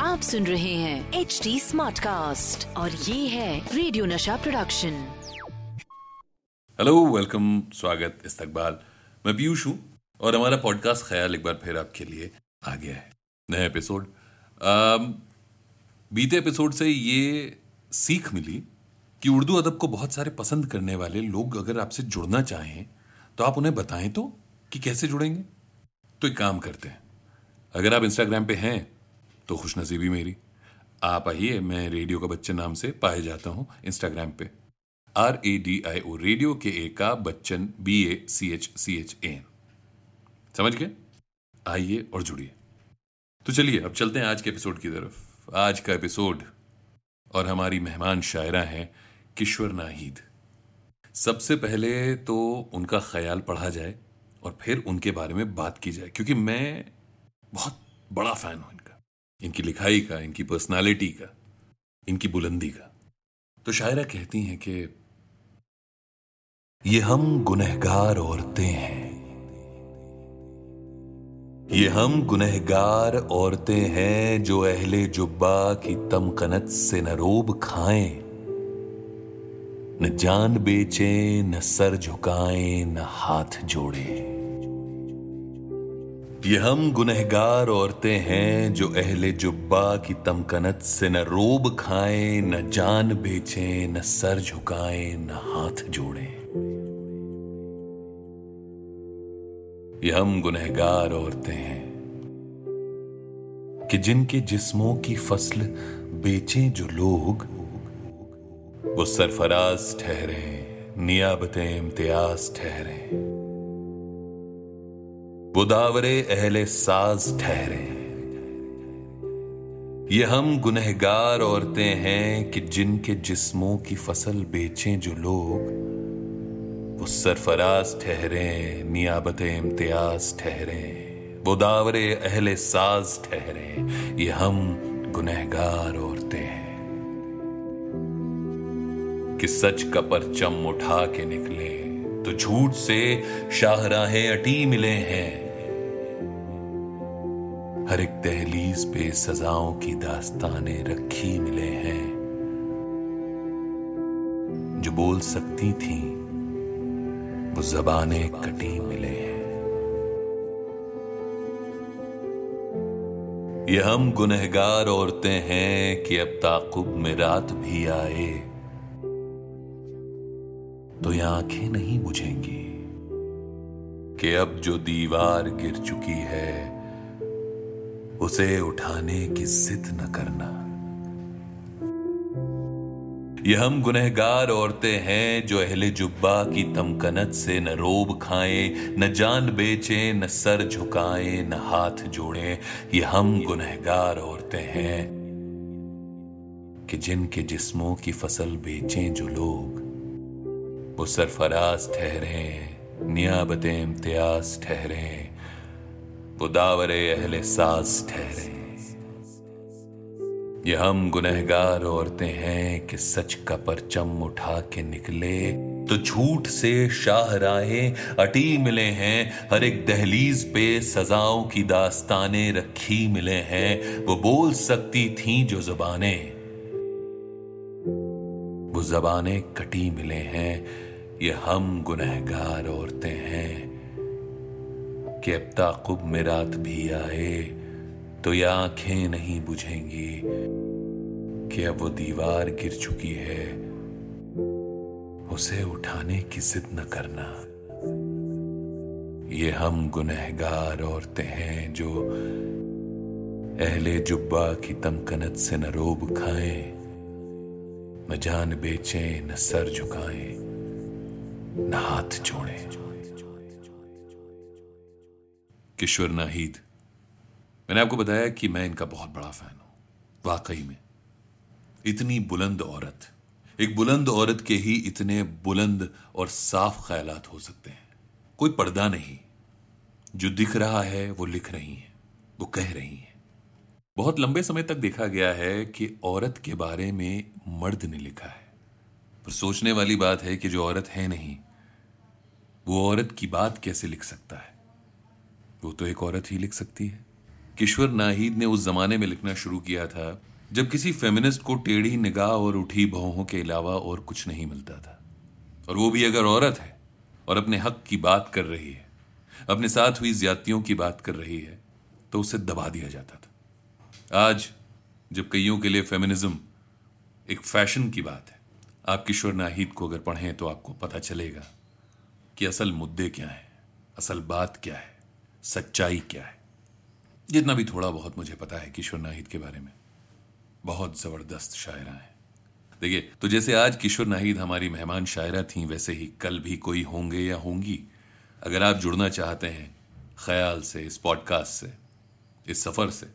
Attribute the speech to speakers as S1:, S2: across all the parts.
S1: आप सुन रहे हैं एच डी स्मार्ट कास्ट और ये है radio Nasha production
S2: hello welcome स्वागत इस्तकबाल। मैं पीयूष हूँ और हमारा पॉडकास्ट ख्याल एक बार फिर आपके लिए आ गया है। नया एपिसोड बीते एपिसोड से ये सीख मिली कि उर्दू अदब को बहुत सारे पसंद करने वाले लोग अगर आपसे जुड़ना चाहें तो आप उन्हें बताएँ तो कि कैसे जुड़ेंगे? तो एक काम करते हैं। अगर आप इंस्टाग्राम पे हैं तो खुश नसीबी मेरी। आप आइए, मैं रेडियो का बच्चन नाम से पाए जाता हूँ इंस्टाग्राम पे। R A D I O radio K A का Bachchan B A C H C H A समझ गए? आइए और जुड़िए। तो चलिए, अब चलते हैं आज के एपिसोड की तरफ़। आज का एपिसोड और हमारी मेहमान शायरा हैं किश्वर नाहिद। सबसे पहले तो उनका ख्याल पढ़ा जाए। और फिर उनके बारे में बात की जाए, क्योंकि मैं बहुत बड़ा फ़ैन हूँ इनका। इनकी लिखाई का, इनकी पर्सनालिटी का, इनकी बुलंदी का। तो शायरा कहती हैं कि, ये हम गुनहगार औरतें हैं। ये हम गुनहगार औरतें हैं जो अहले जुब्बा की तमकनत से न रोब खाएँ, न जान बेचे, न सर झुकाएँ, न हाथ जोड़ें। ये हम गुनहगार औरतें हैं जो अहले जुब्बा की तमकनत से न रोब खाएँ, न जान बेचें, न सर झुकाएँ, न हाथ जोड़ें। ये हम गुनहगार औरतें हैं कि जिनके जिस्मों की फ़सल बेचें जो लोग, वो सरफराज ठहरे, नियाबत इम्तियाज़ ठहरे। वो दावरे अहले साज ठहरे। ये हम गुनहगार औरतें हैं कि जिनके जिस्मों की फ़सल बेचें जो लोग, वो सरफराज ठहरे, नियाबत इम्तियाज़ ठहरे वो दावरे अहले साज ठहरे। ये हम गुनहगार औरतें हैं कि सच का परचम उठा के निकले तो झूठ से शाहराहें अटी मिले हैं। हर एक दहलीज पे सजाओं की दास्तानें रखी मिले हैं। जो बोल सकती थी, वो जबानें कटी मिले हैं। ये हम गुनहगार औरतें हैं कि अब ताकुब में रात भी आए तो ये आँखें नहीं बुझेंगी कि अब जो दीवार गिर चुकी है उसे उठाने की जिद न करना। यह हम गुनहगार औरतें हैं जो अहले जुब्बा की तमकनत से न रोब खाएँ, न जान बेचें, न सर झुकाएँ, न हाथ जोड़ें। ये हम गुनहगार औरतें हैं कि जिनके जिस्मों की फ़सल बेचें जो लोग। वो सरफराज ठहरे, नियाबत इम्तियाज़ ठहरे। दावरे अहले साज ठहरे। ये हम गुनहगार औरतें हैं कि सच का परचम उठा के निकले। तो झूठ से शाहराहें अटी मिले हैं। हर एक दहलीज पे सजाओं की दास्तानें रखी मिले हैं। वो बोल सकती थी जो जबानें। वो जबानें कटी मिले हैं। ये हम गुनहगार औरतें हैं। कि अब ताकुब में रात भी आए तो ये आँखें नहीं बुझेंगी कि अब वो दीवार गिर चुकी है। उसे उठाने की जिद न करना। ये हम गुनहगार औरतें हैं जो अहले जुब्बा की तमकनत से न रोब खाएँ, न जान बेचें, न सर झुकाएँ, न हाथ जोड़ें। किश्वर नाहीद। मैंने आपको बताया कि मैं इनका बहुत बड़ा फ़ैन हूँ। वाकई में। इतनी बुलंद औरत। एक बुलंद औरत के ही इतने बुलंद और साफ़ ख्याल हो सकते हैं। कोई पर्दा नहीं। जो दिख रहा है, वो लिख रही है। वो कह रही है। बहुत लंबे समय तक देखा गया है कि औरत के बारे में मर्द ने लिखा है। पर सोचने वाली बात है कि जो औरत है नहीं, वो औरत की बात कैसे लिख सकता है? वो तो एक औरत ही लिख सकती है। किश्वर नाहिद ने उस जमाने में लिखना शुरू किया था, जब किसी फेमिनिस्ट को टेढ़ी निगाह और उठी भौहों के अलावा और कुछ नहीं मिलता था। और वो भी अगर औरत है और अपने हक की बात कर रही है, अपने साथ हुई ज्यादतियों की बात कर रही है तो उसे दबा दिया जाता था। आज, जब कईयों के लिए फेमिनिज्म एक फ़ैशन की बात है, आप किशोर नाहिद को अगर पढ़ें तो आपको पता चलेगा कि असल मुद्दे क्या है, असल बात क्या है। सच्चाई क्या है? जितना भी थोड़ा बहुत मुझे पता है किशोर नाहिद के बारे में। बहुत ज़बरदस्त शायरा है। देखिए तो जैसे आज किशोर नाहिद हमारी मेहमान शायरा थी, वैसे ही कल भी कोई होंगे या होंगी। अगर आप जुड़ना चाहते हैं ख्याल से, इस पॉडकास्ट से, इस सफ़र से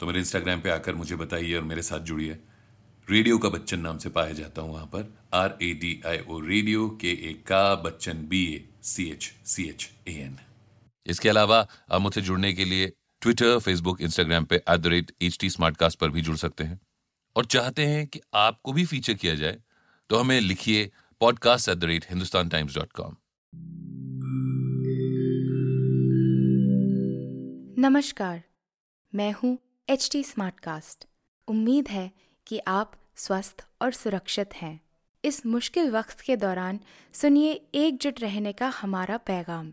S2: तो मेरे इंस्टाग्राम पे आकर मुझे बताइए और मेरे साथ जुड़िए। रेडियो का बच्चन नाम से पाया जाता हूँ वहाँ पर। R A D I O radio K A का Bachchan B A C H C H A N इसके अलावा, आप मुझसे जुड़ने के लिए ट्विटर फेसबुक इंस्टाग्राम पे at the rate H T पर भी जुड़ सकते हैं। और चाहते हैं कि आपको भी फीचर किया जाए तो हमें लिखिए podcast at the rate Hindustan Times dot com
S3: नमस्कार, मैं हूँ एच टी उम्मीद है कि आप स्वस्थ और सुरक्षित हैं। इस मुश्किल वक्त के दौरान सुनिए एकजुट रहने का हमारा पैगाम।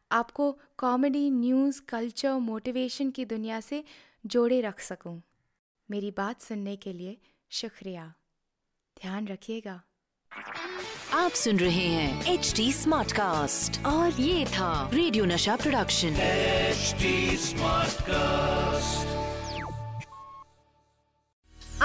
S3: आपको कॉमेडी न्यूज़ कल्चर मोटिवेशन की दुनिया से जोड़े रख सकूँ। मेरी बात सुनने के लिए शुक्रिया। ध्यान रखिएगा।
S1: आप सुन रहे हैं एच डी स्मार्ट कास्ट और ये था radio Nasha production H smart cast